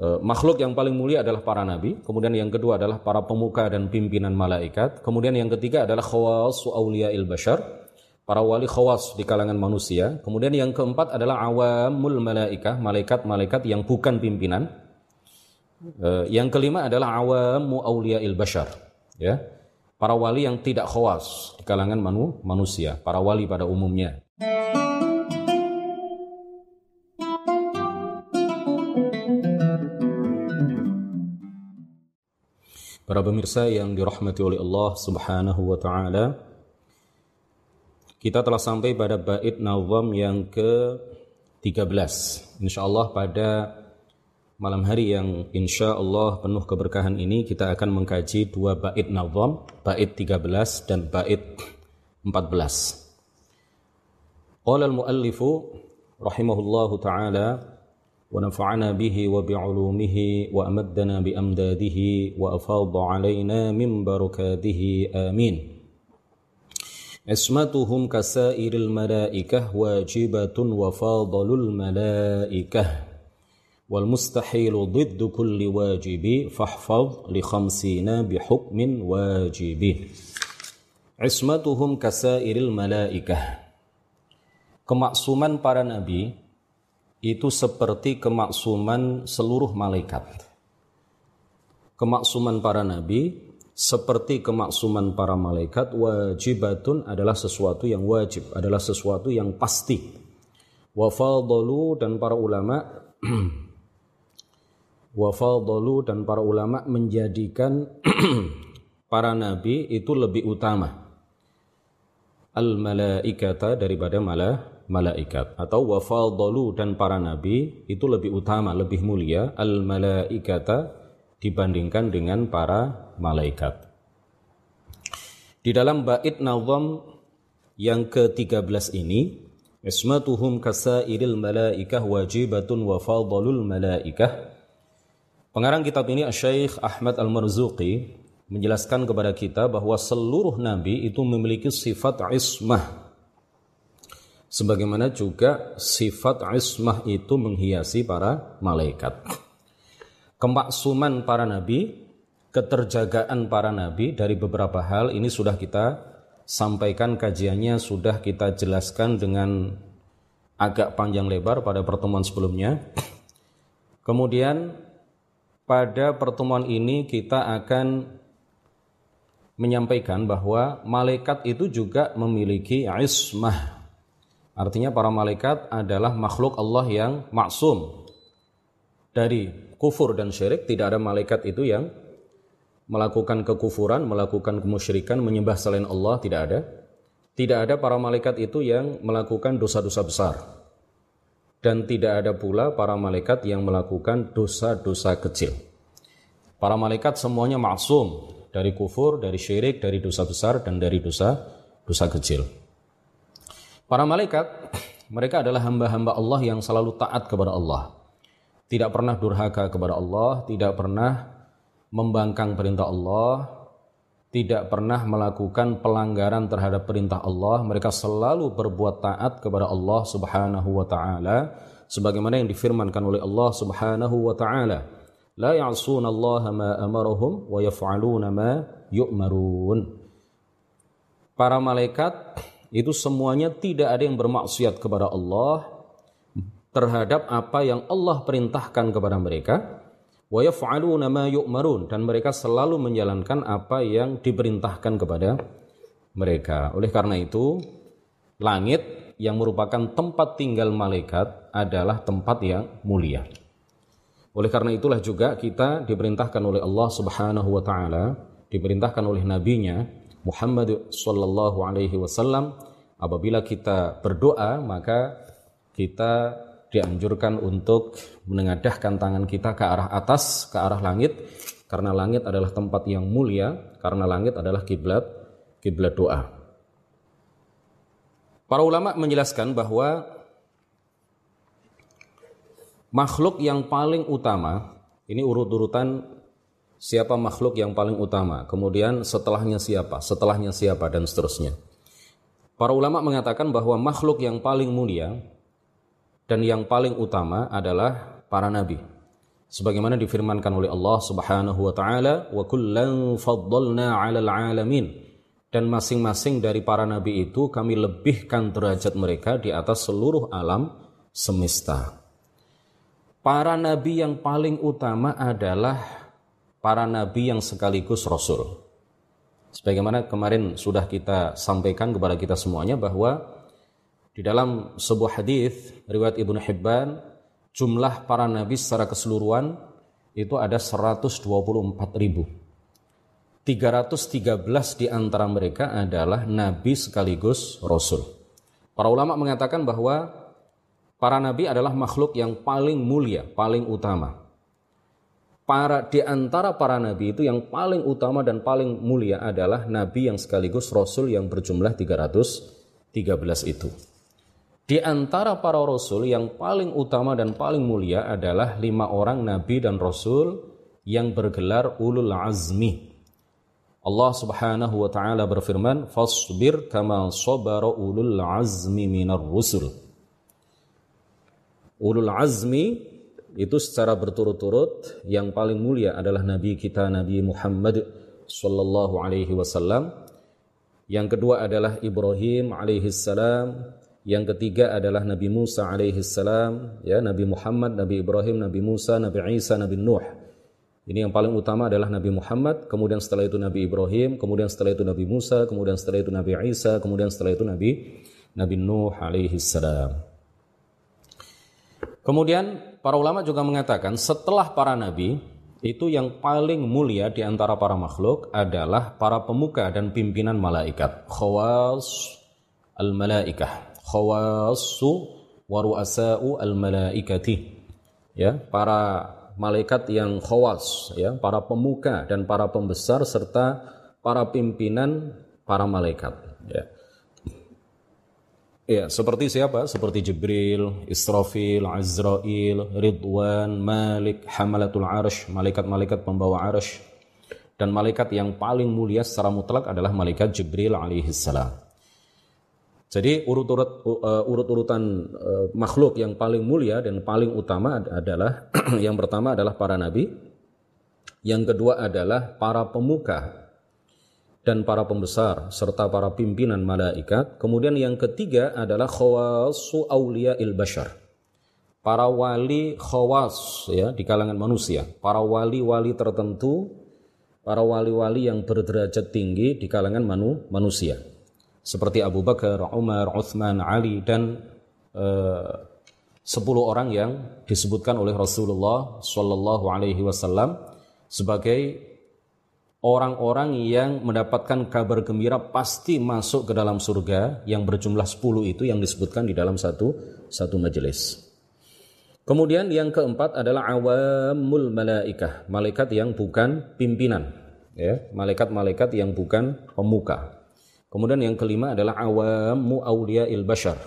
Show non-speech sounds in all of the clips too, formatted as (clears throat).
Eh, makhluk yang paling mulia adalah para nabi, kemudian yang kedua adalah para pemuka dan pimpinan malaikat, kemudian yang ketiga adalah khawas il bashar, para wali khawas di kalangan manusia, kemudian yang keempat adalah awamul malaikah, malaikat-malaikat yang bukan pimpinan, eh, yang kelima adalah awamu il bashar, ya, para wali yang tidak khawas di kalangan manu, manusia, para wali pada umumnya. Para pemirsa yang dirahmati oleh Allah Subhanahu wa taala, kita telah sampai pada bait nazam yang ke-13. Insyaallah pada malam hari yang insyaallah penuh keberkahan ini kita akan mengkaji dua bait nazam, bait 13 dan bait 14. Qala al-muallifu rahimahullahu taala ونفعنا به وبعلومه وأمدنا بأمداده وأفاض علينا من بركاته. آمين. عصمتهم كسائر الملائكة واجبة وفاضل الملائكة. والمستحيل ضد كل واجب فاحفظ لخمسين بحكم واجب. عصمتهم كسائر الملائكة. kemaksuman para nabi itu seperti kemaksuman seluruh malaikat. Kemaksuman para nabi seperti kemaksuman para malaikat wajibatun adalah sesuatu yang wajib, adalah sesuatu yang pasti. Wafadalu dan para ulama (clears throat) wafadalu dan para ulama menjadikan (clears throat) para nabi itu lebih utama al malaikata daripada malah malaikat atau wafadalu dan para nabi itu lebih utama, lebih mulia al malaikata dibandingkan dengan para malaikat. Di dalam bait nazam yang ke-13 ini ismatuhum kasairil malaikah wajibatun wa fadalul malaikah Pengarang kitab ini Syekh Ahmad Al-Marzuqi menjelaskan kepada kita bahwa seluruh nabi itu memiliki sifat ismah sebagaimana juga sifat ismah itu menghiasi para malaikat. Kemaksuman para nabi, keterjagaan para nabi dari beberapa hal ini sudah kita sampaikan kajiannya, sudah kita jelaskan dengan agak panjang lebar pada pertemuan sebelumnya. Kemudian pada pertemuan ini kita akan menyampaikan bahwa malaikat itu juga memiliki ismah Artinya para malaikat adalah makhluk Allah yang maksum dari kufur dan syirik. Tidak ada malaikat itu yang melakukan kekufuran, melakukan kemusyrikan, menyembah selain Allah, tidak ada. Tidak ada para malaikat itu yang melakukan dosa-dosa besar. Dan tidak ada pula para malaikat yang melakukan dosa-dosa kecil. Para malaikat semuanya maksum dari kufur, dari syirik, dari dosa besar, dan dari dosa dosa kecil. Para malaikat, mereka adalah hamba-hamba Allah yang selalu taat kepada Allah. Tidak pernah durhaka kepada Allah, tidak pernah membangkang perintah Allah, tidak pernah melakukan pelanggaran terhadap perintah Allah. Mereka selalu berbuat taat kepada Allah Subhanahu wa taala sebagaimana yang difirmankan oleh Allah Subhanahu wa taala. La ya'suna Allah ma amarahum wa yaf'aluna ma yu'marun. Para malaikat itu semuanya tidak ada yang bermaksiat kepada Allah terhadap apa yang Allah perintahkan kepada mereka wa yaf'aluna ma yu'marun dan mereka selalu menjalankan apa yang diperintahkan kepada mereka. Oleh karena itu, langit yang merupakan tempat tinggal malaikat adalah tempat yang mulia. Oleh karena itulah juga kita diperintahkan oleh Allah Subhanahu wa taala, diperintahkan oleh nabinya Muhammad sallallahu alaihi wasallam apabila kita berdoa maka kita dianjurkan untuk menengadahkan tangan kita ke arah atas, ke arah langit karena langit adalah tempat yang mulia, karena langit adalah kiblat kiblat doa. Para ulama menjelaskan bahwa makhluk yang paling utama ini urut-urutan siapa makhluk yang paling utama, kemudian setelahnya siapa, setelahnya siapa, dan seterusnya. Para ulama mengatakan bahwa makhluk yang paling mulia dan yang paling utama adalah para nabi. sebagaimana difirmankan oleh Allah Subhanahu wa taala wa kullan faddalna 'alal 'alamin dan masing-masing dari para nabi itu kami lebihkan derajat mereka di atas seluruh alam semesta. Para nabi yang paling utama adalah para nabi yang sekaligus rasul. Sebagaimana kemarin sudah kita sampaikan kepada kita semuanya bahwa di dalam sebuah hadis riwayat Ibnu Hibban jumlah para nabi secara keseluruhan itu ada 124 ribu. 313 di antara mereka adalah nabi sekaligus rasul. Para ulama mengatakan bahwa para nabi adalah makhluk yang paling mulia, paling utama. Para di antara para nabi itu yang paling utama dan paling mulia adalah nabi yang sekaligus rasul yang berjumlah 313 itu. Di antara para rasul yang paling utama dan paling mulia adalah lima orang nabi dan rasul yang bergelar ulul azmi. Allah Subhanahu wa taala berfirman, "Fasbir kama sabara ulul azmi minar rusul." Ulul azmi itu secara berturut-turut yang paling mulia adalah nabi kita Nabi Muhammad sallallahu alaihi wasallam. Yang kedua adalah Ibrahim alaihi salam, yang ketiga adalah Nabi Musa alaihi salam, ya Nabi Muhammad, Nabi Ibrahim, Nabi Musa, Nabi Isa, Nabi Nuh. Ini yang paling utama adalah Nabi Muhammad, kemudian setelah itu Nabi Ibrahim, kemudian setelah itu Nabi Musa, kemudian setelah itu Nabi Isa, kemudian setelah itu Nabi Nabi Nuh alaihi salam. Kemudian para ulama juga mengatakan setelah para nabi itu yang paling mulia di antara para makhluk adalah para pemuka dan pimpinan malaikat. Khawas al-malaikah khawassu wa ru'asa'u al-malaikati. Ya, para malaikat yang khawas, ya, para pemuka dan para pembesar serta para pimpinan para malaikat, ya. Ya, seperti siapa? Seperti Jibril, Israfil, Azrail, Ridwan, Malik, Hamalatul Arsh, malaikat-malaikat pembawa arsh. Dan malaikat yang paling mulia secara mutlak adalah malaikat Jibril alaihi salam. Jadi urut-urut uh, urut-urutan uh, makhluk yang paling mulia dan paling utama adalah (clears throat) yang pertama adalah para nabi, yang kedua adalah para pemuka dan para pembesar serta para pimpinan malaikat. Kemudian yang ketiga adalah khawasu il bashar. Para wali khawas ya di kalangan manusia, para wali-wali tertentu, para wali-wali yang berderajat tinggi di kalangan manu, manusia seperti Abu Bakar, Umar, Uthman, Ali dan eh, sepuluh orang yang disebutkan oleh Rasulullah Shallallahu Alaihi Wasallam sebagai orang-orang yang mendapatkan kabar gembira pasti masuk ke dalam surga yang berjumlah 10 itu yang disebutkan di dalam satu satu majelis. Kemudian yang keempat adalah awamul malaikah, malaikat yang bukan pimpinan, ya, malaikat-malaikat yang bukan pemuka. Kemudian yang kelima adalah awamu il bashar.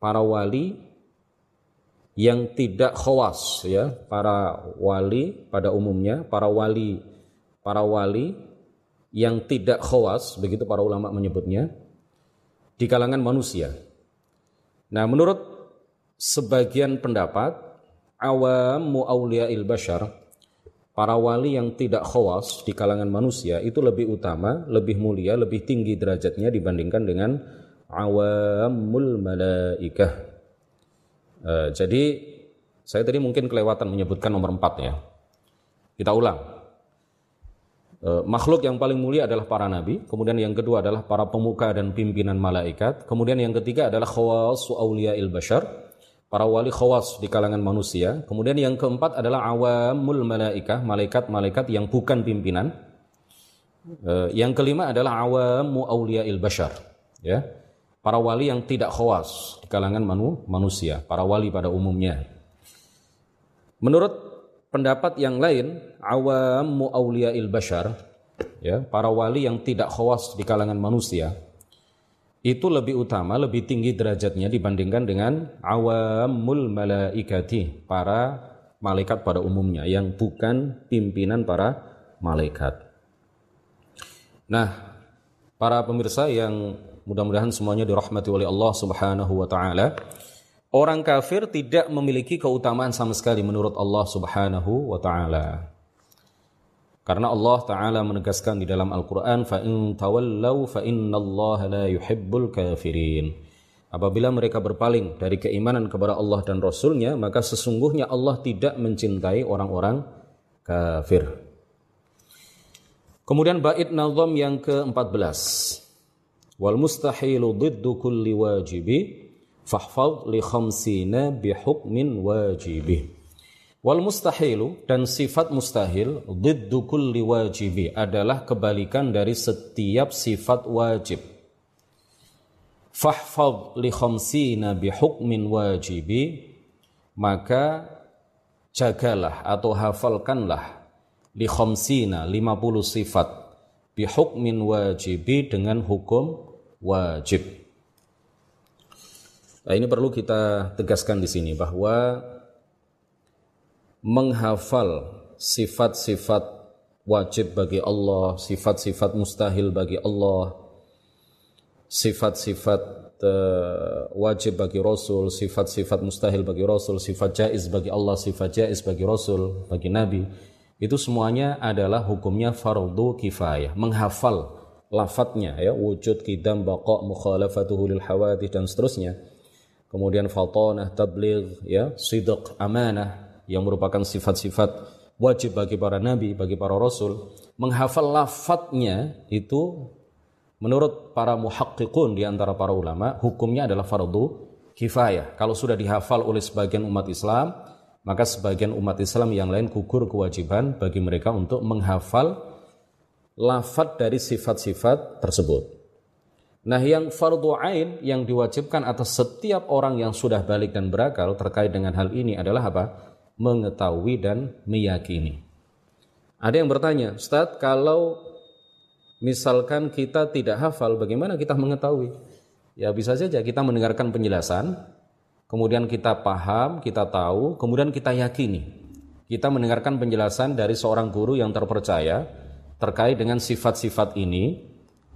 Para wali yang tidak khawas ya, para wali pada umumnya, para wali para wali yang tidak khawas, begitu para ulama menyebutnya di kalangan manusia. Nah, menurut sebagian pendapat awamu il bashar para wali yang tidak khawas di kalangan manusia itu lebih utama, lebih mulia, lebih tinggi derajatnya dibandingkan dengan awamul malaikah. Uh, jadi saya tadi mungkin kelewatan menyebutkan nomor empat ya. Kita ulang. Uh, makhluk yang paling mulia adalah para nabi, kemudian yang kedua adalah para pemuka dan pimpinan malaikat, kemudian yang ketiga adalah khawasu il bashar, para wali khawas di kalangan manusia. Kemudian yang keempat adalah awamul malaikah, malaikat-malaikat yang bukan pimpinan. Eh, yang kelima adalah awamu il bashar, ya. Para wali yang tidak khawas di kalangan manu, manusia, para wali pada umumnya. Menurut pendapat yang lain, awamu il bashar, ya, para wali yang tidak khawas di kalangan manusia, itu lebih utama, lebih tinggi derajatnya dibandingkan dengan awamul malaikati, para malaikat pada umumnya yang bukan pimpinan para malaikat. Nah, para pemirsa yang mudah-mudahan semuanya dirahmati oleh Allah Subhanahu wa taala. Orang kafir tidak memiliki keutamaan sama sekali menurut Allah Subhanahu wa taala. Karena Allah taala menegaskan di dalam Al-Qur'an fa in tawallau fa innallaha la yuhibbul kafirin. Apabila mereka berpaling dari keimanan kepada Allah dan Rasulnya, maka sesungguhnya Allah tidak mencintai orang-orang kafir. Kemudian bait nazam yang ke-14. Wal mustahilu diddu kulli wajibi fahfad li khamsina bihukmin wajibih. Wal mustahilu dan sifat mustahil diddu kulli wajibi adalah kebalikan dari setiap sifat wajib. Fahfad li khamsina bihukmin wajibi maka jagalah atau hafalkanlah li khamsina 50 sifat bihukmin wajibi dengan hukum wajib. Nah, ini perlu kita tegaskan di sini bahwa menghafal sifat-sifat wajib bagi Allah, sifat-sifat mustahil bagi Allah, sifat-sifat uh, wajib bagi Rasul, sifat-sifat mustahil bagi Rasul, sifat jaiz bagi Allah, sifat jaiz bagi Rasul, bagi Nabi, itu semuanya adalah hukumnya fardu kifayah. Menghafal lafadznya ya, wujud, kidam, baqa, mukhalafatuhu lil hawadith dan seterusnya kemudian fatonah, tabligh, ya, sidq, amanah yang merupakan sifat-sifat wajib bagi para nabi, bagi para rasul. Menghafal lafadznya itu menurut para muhaqqiqun di antara para ulama, hukumnya adalah fardu kifayah. Kalau sudah dihafal oleh sebagian umat Islam, maka sebagian umat Islam yang lain gugur kewajiban bagi mereka untuk menghafal lafad dari sifat-sifat tersebut. Nah yang fardu ain yang diwajibkan atas setiap orang yang sudah balik dan berakal terkait dengan hal ini adalah apa? Mengetahui dan meyakini. Ada yang bertanya, Ustaz, kalau misalkan kita tidak hafal, bagaimana kita mengetahui? Ya bisa saja kita mendengarkan penjelasan, kemudian kita paham, kita tahu, kemudian kita yakini. Kita mendengarkan penjelasan dari seorang guru yang terpercaya terkait dengan sifat-sifat ini,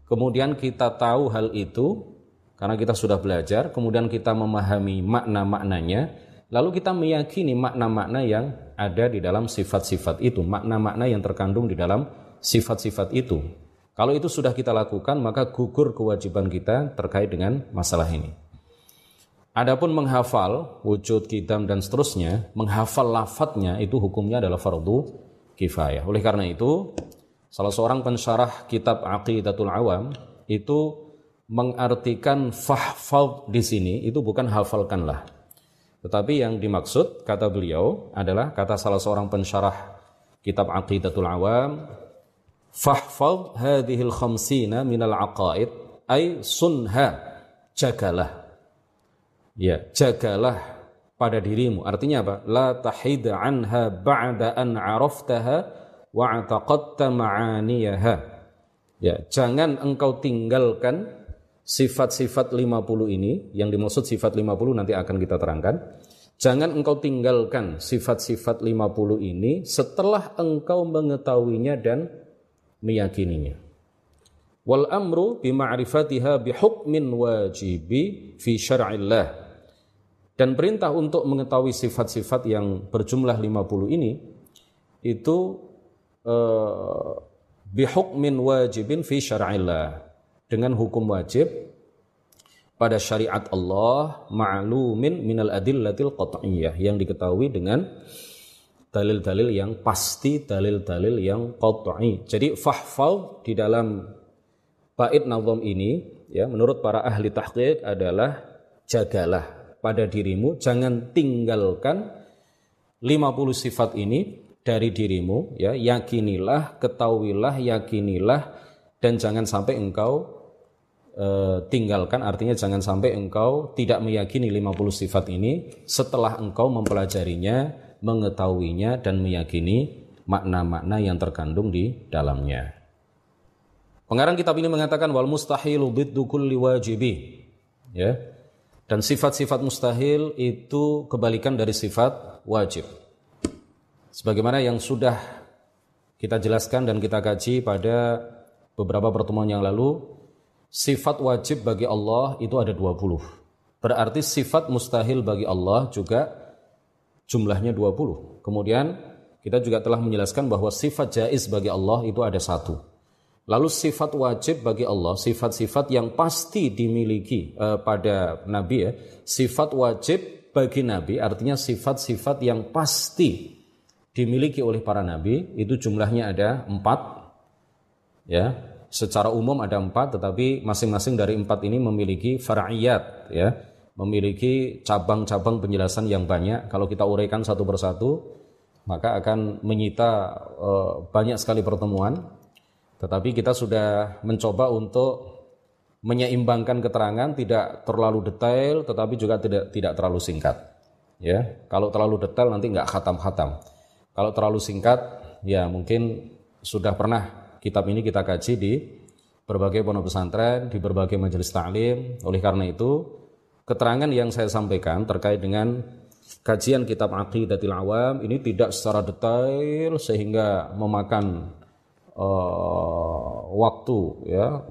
kemudian kita tahu hal itu karena kita sudah belajar, kemudian kita memahami makna-maknanya, lalu kita meyakini makna-makna yang ada di dalam sifat-sifat itu, makna-makna yang terkandung di dalam sifat-sifat itu. Kalau itu sudah kita lakukan, maka gugur kewajiban kita terkait dengan masalah ini. Adapun menghafal wujud kitab dan seterusnya, menghafal lafadznya itu hukumnya adalah fardu kifayah. Oleh karena itu, Salah seorang pensyarah kitab Aqidatul Awam itu mengartikan fahfal di sini itu bukan hafalkanlah. Tetapi yang dimaksud kata beliau adalah kata salah seorang pensyarah kitab Aqidatul Awam fahfal hadhil khamsina minal aqaid ay sunha jagalah. Ya, jagalah pada dirimu. Artinya apa? La tahid anha ba'da an araftaha wa ataqatta ma'aniyaha. Ya, jangan engkau tinggalkan sifat-sifat 50 ini, yang dimaksud sifat 50 nanti akan kita terangkan. Jangan engkau tinggalkan sifat-sifat 50 ini setelah engkau mengetahuinya dan meyakininya. Wal amru bima'rifatiha bihukmin wajibi fi syar'illah. Dan perintah untuk mengetahui sifat-sifat yang berjumlah 50 ini itu Eh, bihukmin wajibin fi syar'illah dengan hukum wajib pada syariat Allah ma'lumin minal adillatil qat'iyah yang diketahui dengan dalil-dalil yang pasti, dalil-dalil yang qat'i. Jadi fahfal di dalam bait nazam ini ya menurut para ahli tahqiq adalah jagalah pada dirimu jangan tinggalkan 50 sifat ini dari dirimu ya yakinilah ketahuilah yakinilah dan jangan sampai engkau e, tinggalkan artinya jangan sampai engkau tidak meyakini 50 sifat ini setelah engkau mempelajarinya mengetahuinya dan meyakini makna-makna yang terkandung di dalamnya. Pengarang kitab ini mengatakan wal mustahilu biddu kulli wajibi. Ya. Dan sifat-sifat mustahil itu kebalikan dari sifat wajib Sebagaimana yang sudah kita jelaskan dan kita kaji pada beberapa pertemuan yang lalu, sifat wajib bagi Allah itu ada 20. Berarti sifat mustahil bagi Allah juga jumlahnya 20. Kemudian kita juga telah menjelaskan bahwa sifat jaiz bagi Allah itu ada satu. Lalu sifat wajib bagi Allah, sifat-sifat yang pasti dimiliki uh, pada Nabi ya, sifat wajib bagi Nabi artinya sifat-sifat yang pasti dimiliki oleh para Nabi itu jumlahnya ada empat ya secara umum ada empat, tetapi masing-masing dari empat ini memiliki far'iyat, ya, memiliki cabang-cabang penjelasan yang banyak. Kalau kita uraikan satu persatu, maka akan menyita uh, banyak sekali pertemuan. Tetapi kita sudah mencoba untuk menyeimbangkan keterangan tidak terlalu detail, tetapi juga tidak tidak terlalu singkat. Ya, kalau terlalu detail nanti nggak khatam-khatam. Kalau terlalu singkat, ya mungkin sudah pernah kitab ini kita kaji di berbagai pondok pesantren, di berbagai majelis taklim. Oleh karena itu, keterangan yang saya sampaikan terkait dengan kajian kitab Aqidatul Awam ini tidak secara detail sehingga memakan uh, waktu ya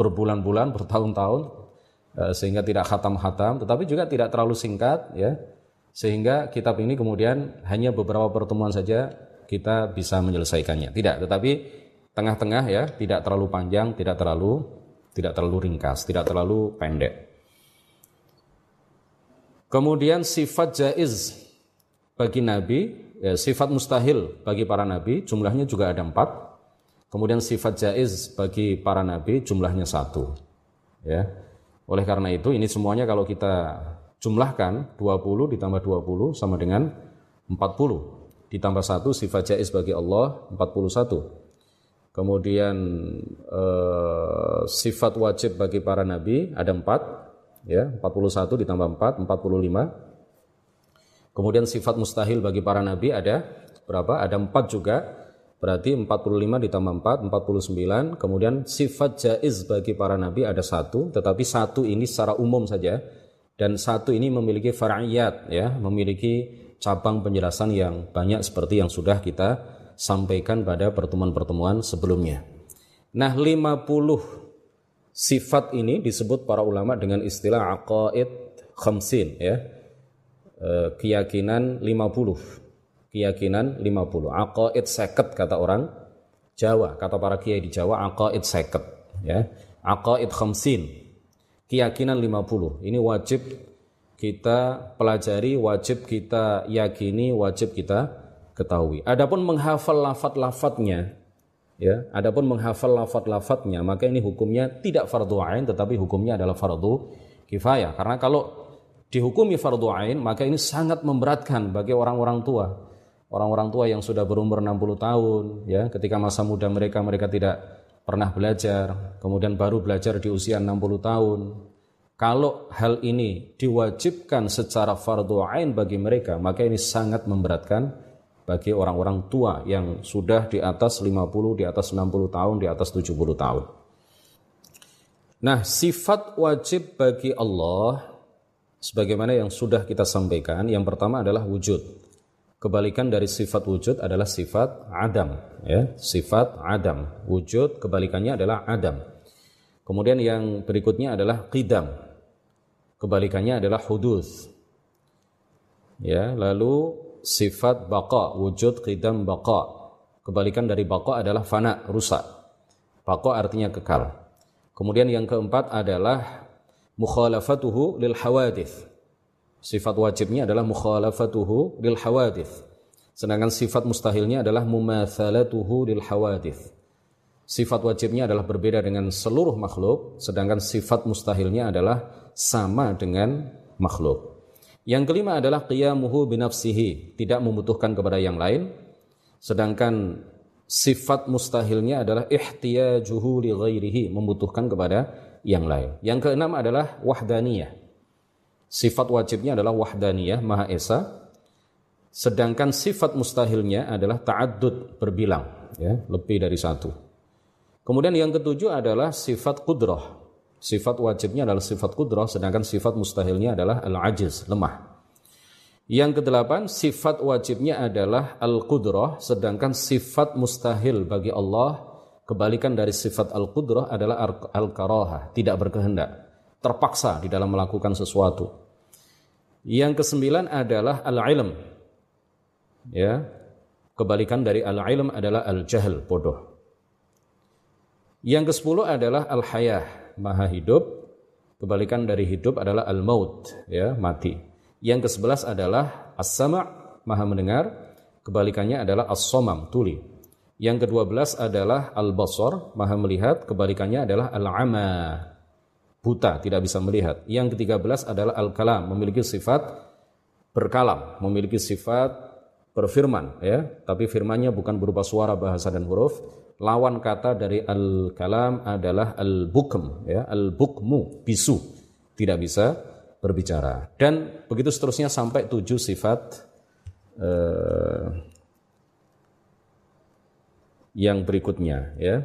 berbulan-bulan, bertahun-tahun uh, sehingga tidak khatam-khatam, tetapi juga tidak terlalu singkat ya. Sehingga kitab ini kemudian hanya beberapa pertemuan saja kita bisa menyelesaikannya. Tidak, tetapi tengah-tengah ya, tidak terlalu panjang, tidak terlalu tidak terlalu ringkas, tidak terlalu pendek. Kemudian sifat jaiz bagi nabi, ya, sifat mustahil bagi para nabi, jumlahnya juga ada empat. Kemudian sifat jaiz bagi para nabi jumlahnya satu. Ya. Oleh karena itu ini semuanya kalau kita jumlahkan 20 ditambah 20 sama dengan 40 ditambah satu sifat jais bagi Allah 41. Kemudian eh, sifat wajib bagi para nabi ada 4 ya, 41 ditambah 4 45. Kemudian sifat mustahil bagi para nabi ada berapa? Ada 4 juga. Berarti 45 ditambah 4 49. Kemudian sifat jaiz bagi para nabi ada satu, tetapi satu ini secara umum saja dan satu ini memiliki far'iyat ya, memiliki cabang penjelasan yang banyak seperti yang sudah kita sampaikan pada pertemuan-pertemuan sebelumnya. Nah, 50 sifat ini disebut para ulama dengan istilah aqaid khamsin ya. E, keyakinan 50. Keyakinan 50. Aqaid seket kata orang Jawa, kata para kiai di Jawa aqaid seket ya. Aqaid khamsin. Keyakinan 50. Ini wajib kita pelajari, wajib kita yakini, wajib kita ketahui. Adapun menghafal lafat-lafatnya, ya, adapun menghafal lafat-lafatnya, maka ini hukumnya tidak fardu ain, tetapi hukumnya adalah fardu kifayah. Karena kalau dihukumi fardu ain, maka ini sangat memberatkan bagi orang-orang tua. Orang-orang tua yang sudah berumur 60 tahun, ya, ketika masa muda mereka mereka tidak pernah belajar, kemudian baru belajar di usia 60 tahun, kalau hal ini diwajibkan secara fardu ain bagi mereka, maka ini sangat memberatkan bagi orang-orang tua yang sudah di atas 50, di atas 60 tahun, di atas 70 tahun. Nah, sifat wajib bagi Allah sebagaimana yang sudah kita sampaikan, yang pertama adalah wujud. Kebalikan dari sifat wujud adalah sifat adam, ya, sifat adam. Wujud kebalikannya adalah adam. Kemudian yang berikutnya adalah qidam, Kebalikannya adalah hudus. Ya, lalu sifat baqa, wujud qidam baqa. Kebalikan dari baqa adalah fana, rusak. Baqa artinya kekal. Kemudian yang keempat adalah mukhalafatuhu lil hawadith. Sifat wajibnya adalah mukhalafatuhu lil hawadith. Sedangkan sifat mustahilnya adalah mumathalatuhu lil hawadith. Sifat wajibnya adalah berbeda dengan seluruh makhluk, sedangkan sifat mustahilnya adalah sama dengan makhluk. Yang kelima adalah qiyamuhu binafsihi, tidak membutuhkan kepada yang lain. Sedangkan sifat mustahilnya adalah ihtiyajuhu li ghairihi, membutuhkan kepada yang lain. Yang keenam adalah wahdaniyah. Sifat wajibnya adalah wahdaniyah, Maha Esa. Sedangkan sifat mustahilnya adalah ta'addud, berbilang, ya, lebih dari satu. Kemudian yang ketujuh adalah sifat kudrah, Sifat wajibnya adalah sifat kudrah, sedangkan sifat mustahilnya adalah al-ajiz, lemah. Yang kedelapan, sifat wajibnya adalah al-qudrah, sedangkan sifat mustahil bagi Allah, kebalikan dari sifat al-qudrah adalah al-karahah, tidak berkehendak. Terpaksa di dalam melakukan sesuatu. Yang kesembilan adalah al-ilm. Ya. Kebalikan dari al-ilm adalah al-jahl, bodoh. Yang kesepuluh adalah al-hayah, maha hidup. Kebalikan dari hidup adalah al-maut, ya, mati. Yang kesebelas adalah as-sama', maha mendengar. Kebalikannya adalah as-somam, tuli. Yang kedua belas adalah al-basar, maha melihat. Kebalikannya adalah al-ama, buta, tidak bisa melihat. Yang ketiga belas adalah al-kalam, memiliki sifat berkalam, memiliki sifat berfirman, ya. Tapi firmannya bukan berupa suara, bahasa dan huruf, lawan kata dari al-kalam adalah al-bukm ya al-bukmu bisu tidak bisa berbicara dan begitu seterusnya sampai tujuh sifat uh, yang berikutnya ya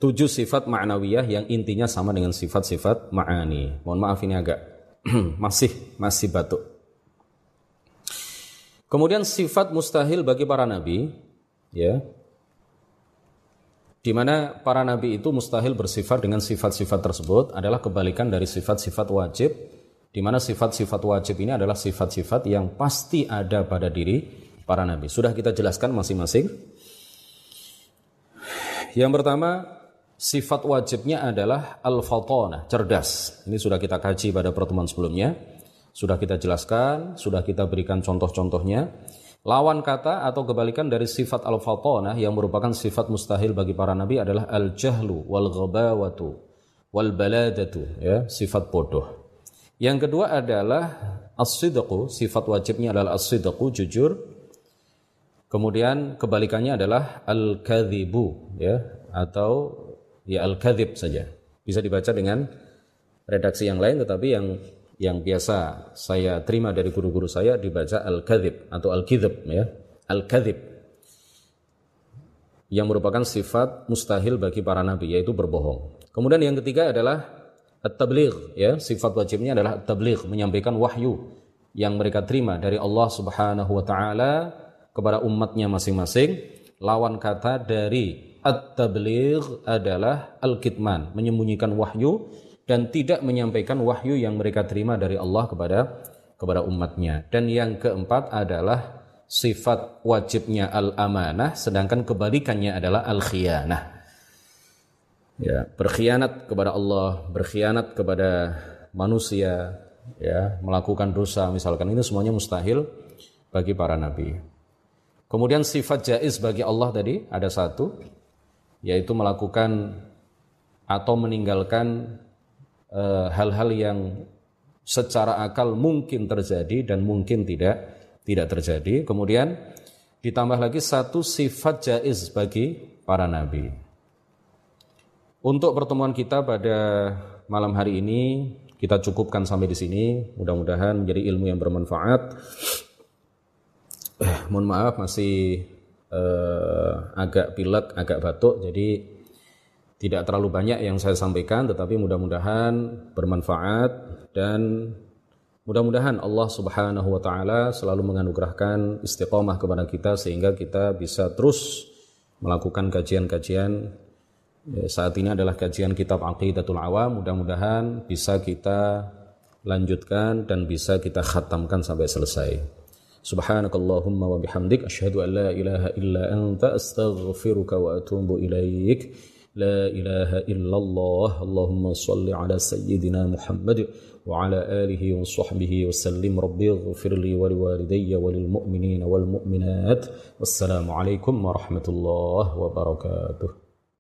tujuh sifat ma'nawiyah yang intinya sama dengan sifat-sifat ma'ani mohon maaf ini agak (clears throat) masih masih batuk Kemudian sifat mustahil bagi para nabi, ya, di mana para nabi itu mustahil bersifat dengan sifat-sifat tersebut adalah kebalikan dari sifat-sifat wajib, di mana sifat-sifat wajib ini adalah sifat-sifat yang pasti ada pada diri para nabi. Sudah kita jelaskan masing-masing. Yang pertama, sifat wajibnya adalah al-fatana, cerdas. Ini sudah kita kaji pada pertemuan sebelumnya. Sudah kita jelaskan, sudah kita berikan contoh-contohnya. Lawan kata atau kebalikan dari sifat al-fatanah yang merupakan sifat mustahil bagi para nabi adalah al-jahlu wal ghabawatu wal baladatu ya, sifat bodoh. Yang kedua adalah as-sidqu, sifat wajibnya adalah as-sidqu, jujur. Kemudian kebalikannya adalah al-kadzibu ya atau ya al-kadzib saja. Bisa dibaca dengan redaksi yang lain tetapi yang yang biasa saya terima dari guru-guru saya dibaca al-kadzib atau al-kadzib ya. Al-kadzib yang merupakan sifat mustahil bagi para nabi yaitu berbohong. Kemudian yang ketiga adalah at-tabligh ya, sifat wajibnya adalah at-tabligh, menyampaikan wahyu yang mereka terima dari Allah Subhanahu wa taala kepada umatnya masing-masing. Lawan kata dari at-tabligh adalah al-kitman, menyembunyikan wahyu dan tidak menyampaikan wahyu yang mereka terima dari Allah kepada kepada umatnya. Dan yang keempat adalah sifat wajibnya al-amanah, sedangkan kebalikannya adalah al-khiyanah. Ya, berkhianat kepada Allah, berkhianat kepada manusia, ya, melakukan dosa misalkan ini semuanya mustahil bagi para nabi. Kemudian sifat jaiz bagi Allah tadi ada satu, yaitu melakukan atau meninggalkan Eh, hal-hal yang secara akal mungkin terjadi dan mungkin tidak tidak terjadi. Kemudian ditambah lagi satu sifat jaiz bagi para nabi. Untuk pertemuan kita pada malam hari ini kita cukupkan sampai di sini. Mudah-mudahan menjadi ilmu yang bermanfaat. Eh, mohon maaf masih eh, agak pilek, agak batuk. Jadi tidak terlalu banyak yang saya sampaikan tetapi mudah-mudahan bermanfaat dan mudah-mudahan Allah Subhanahu wa taala selalu menganugerahkan istiqomah kepada kita sehingga kita bisa terus melakukan kajian-kajian ya, saat ini adalah kajian kitab Aqidatul Awam mudah-mudahan bisa kita lanjutkan dan bisa kita khatamkan sampai selesai Wa bihamdik asyhadu an la ilaha illa anta astaghfiruka wa atubu ilaik لا إله إلا الله. اللهم صل على سيدنا محمد وعلى آله وصحبه وسلم. ربي اغفر لي ولوالدي وللمؤمنين والمؤمنات. والسلام عليكم ورحمة الله وبركاته.